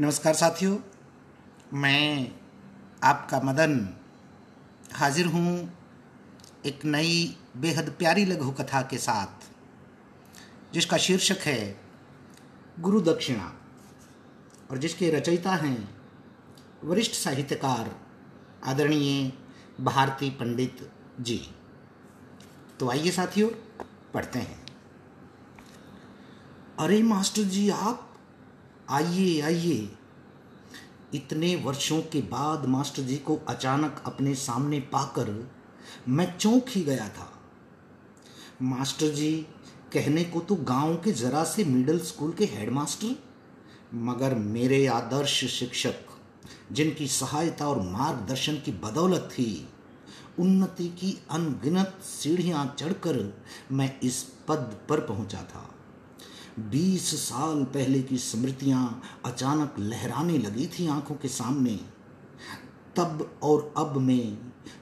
नमस्कार साथियों, मैं आपका मदन हाजिर हूँ एक नई बेहद प्यारी लघु कथा के साथ, जिसका शीर्षक है गुरु दक्षिणा, और जिसके रचयिता हैं वरिष्ठ साहित्यकार आदरणीय भारती पंडित जी। तो आइए साथियों, पढ़ते हैं। अरे मास्टर जी आप आइए आइए। इतने वर्षों के बाद मास्टर जी को अचानक अपने सामने पाकर मैं चौंक ही गया था। मास्टर जी, कहने को तो गाँव के जरा से मिडिल स्कूल के हेडमास्टर मगर मेरे आदर्श शिक्षक, जिनकी सहायता और मार्गदर्शन की बदौलत थी, उन्नति की अनगिनत सीढ़ियाँ चढ़कर मैं इस पद पर पहुँचा था। बीस साल पहले की स्मृतियाँ अचानक लहराने लगी थी आँखों के सामने। तब और अब में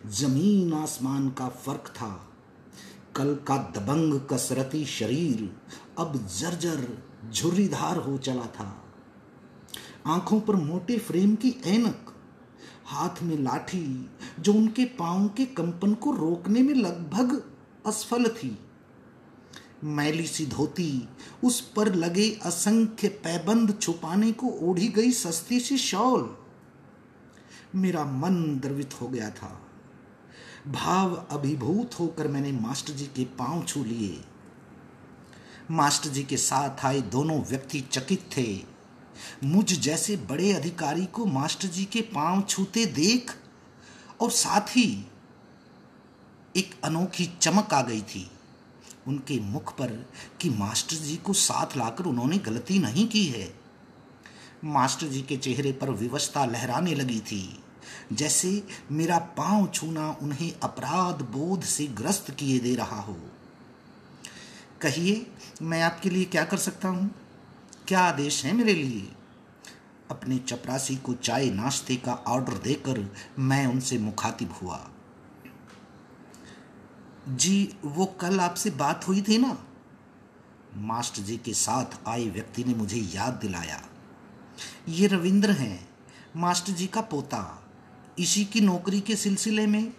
ज़मीन आसमान का फ़र्क था। कल का दबंग कसरती शरीर अब जर्जर झुर्रीधार हो चला था। आँखों पर मोटे फ्रेम की ऐनक, हाथ में लाठी जो उनके पाँव के कंपन को रोकने में लगभग असफल थी। मैली सी धोती, उस पर लगे असंख्य पैबंद छुपाने को ओढ़ी गई सस्ती सी शॉल। मेरा मन द्रवित हो गया था। भाव अभिभूत होकर मैंने मास्टर जी के पाँव छू लिए। मास्टर जी के साथ आए दोनों व्यक्ति चकित थे। मुझ जैसे बड़े अधिकारी को मास्टर जी के पाँव छूते देख, और साथ ही एक अनोखी चमक आ गई थी। उनके मुख पर कि मास्टर जी को साथ लाकर उन्होंने गलती नहीं की है। मास्टर जी के चेहरे पर विवशता लहराने लगी थी, जैसे मेरा पाँव छूना उन्हें अपराध बोध से ग्रस्त किए दे रहा हो। कहिए, मैं आपके लिए क्या कर सकता हूँ? क्या आदेश है मेरे लिए? अपने चपरासी को चाय नाश्ते का ऑर्डर देकर मैं उनसे मुखातिब हुआ। जी, वो कल आपसे बात हुई थी ना। मास्टर जी के साथ आए व्यक्ति ने मुझे याद दिलाया। ये रविंद्र हैं, मास्टर जी का पोता, इसी की नौकरी के सिलसिले में।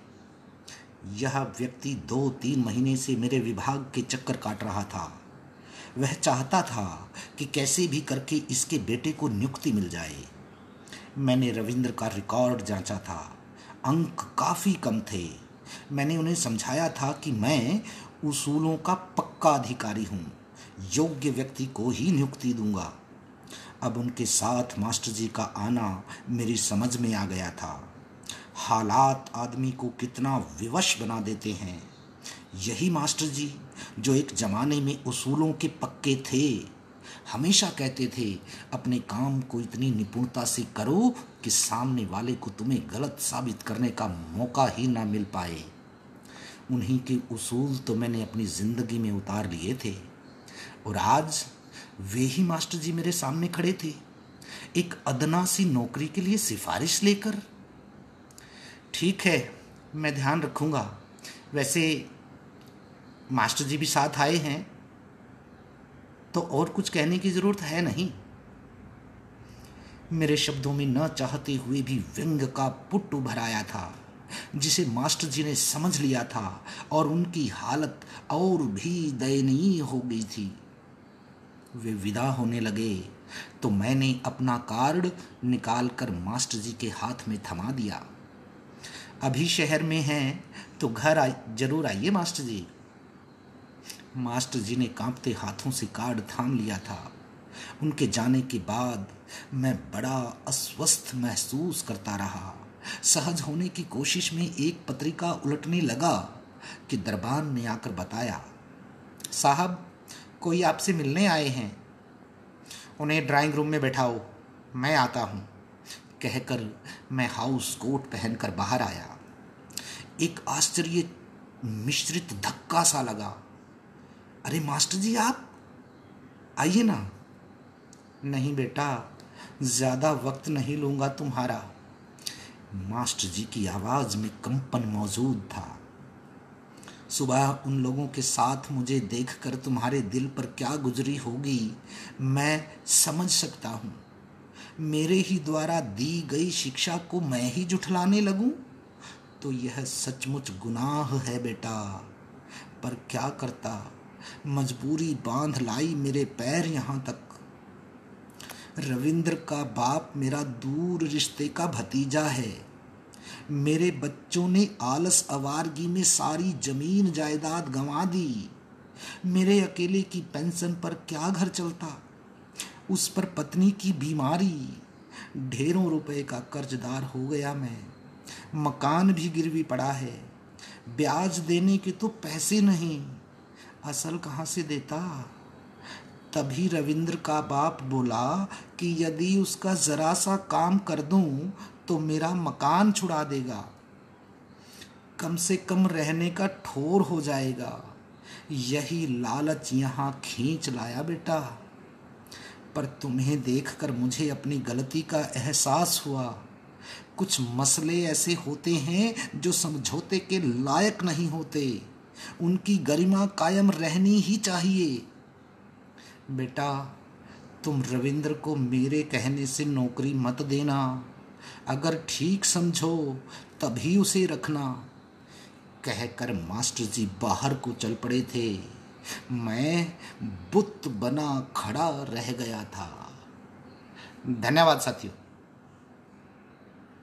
यह व्यक्ति दो तीन महीने से मेरे विभाग के चक्कर काट रहा था। वह चाहता था कि कैसे भी करके इसके बेटे को नियुक्ति मिल जाए। मैंने रविंद्र का रिकॉर्ड जांचा था। अंक काफ़ी कम थे। मैंने उन्हें समझाया था कि मैं उसूलों का पक्का अधिकारी हूँ। योग्य व्यक्ति को ही नियुक्ति दूँगा। अब उनके साथ मास्टर जी का आना मेरी समझ में आ गया था। हालात आदमी को कितना विवश बना देते हैं। यही मास्टर जी, जो एक ज़माने में उसूलों के पक्के थे हमेशा कहते थे, अपने काम को इतनी निपुणता से करो कि सामने वाले को तुम्हें गलत साबित करने का मौका ही ना मिल पाए। उन्हीं के उसूल तो मैंने अपनी ज़िंदगी में उतार लिए थे। और आज वे ही मास्टर जी मेरे सामने खड़े थे, एक अदना सी नौकरी के लिए सिफारिश लेकर। ठीक है, मैं ध्यान रखूँगा। वैसे मास्टर जी भी साथ आए हैं। तो और कुछ कहने की ज़रूरत है नहीं। मेरे शब्दों में न चाहते हुए भी व्यंग का पुट उभर आया था जिसे मास्टर जी ने समझ लिया था और उनकी हालत और भी दयनीय हो गई थी। वे विदा होने लगे तो मैंने अपना कार्ड निकालकर मास्टर जी के हाथ में थमा दिया। अभी शहर में हैं तो घर आ, ज़रूर आइए मास्टर जी। मास्टर जी ने कांपते हाथों से कार्ड थाम लिया था। उनके जाने के बाद मैं बड़ा अस्वस्थ महसूस करता रहा। सहज होने की कोशिश में एक पत्रिका उलटने लगा कि दरबान ने आकर बताया, साहब, कोई आपसे मिलने आए हैं? उन्हें ड्राइंग रूम में बैठाओ, मैं आता हूँ, कहकर मैं हाउस कोट पहनकर बाहर आया। एक आश्चर्य मिश्रित धक्का सा लगा। अरे मास्टर जी, आप आइए ना। नहीं बेटा, ज़्यादा वक्त नहीं लूँगा तुम्हारा। मास्टर जी की आवाज़ में कंपन मौजूद था। सुबह उन लोगों के साथ मुझे देखकर तुम्हारे दिल पर क्या गुजरी होगी, मैं समझ सकता हूँ। मेरे ही द्वारा दी गई शिक्षा को मैं ही जुठलाने लगूं? तो यह सचमुच गुनाह है बेटा। पर क्या करता? मजबूरी बाँध लाई मेरे पैर यहाँ तक। रविंद्र का बाप मेरा दूर रिश्ते का भतीजा है। मेरे बच्चों ने आलस अवारगी में सारी ज़मीन जायदाद गंवा दी। मेरे अकेले की पेंशन पर क्या घर चलता? उस पर पत्नी की बीमारी। ढेरों रुपए का कर्जदार हो गया मैं। मकान भी गिरवी पड़ा है। ब्याज देने के तो पैसे नहीं। असल कहाँ से देता? तभी रविंद्र का बाप बोला कि यदि उसका जरा सा काम कर दूँ तो मेरा मकान छुड़ा देगा। कम से कम रहने का ठोर हो जाएगा। यही लालच यहाँ खींच लाया बेटा। पर तुम्हें देखकर मुझे अपनी गलती का एहसास हुआ। कुछ मसले ऐसे होते हैं जो समझौते के लायक नहीं होते। उनकी गरिमा कायम रहनी ही चाहिए। बेटा, तुम रविंद्र को मेरे कहने से नौकरी मत देना। अगर ठीक समझो, तभी उसे रखना। कहकर मास्टर जी बाहर को चल पड़े थे। मैं बुत बना खड़ा रह गया था। धन्यवाद साथियों।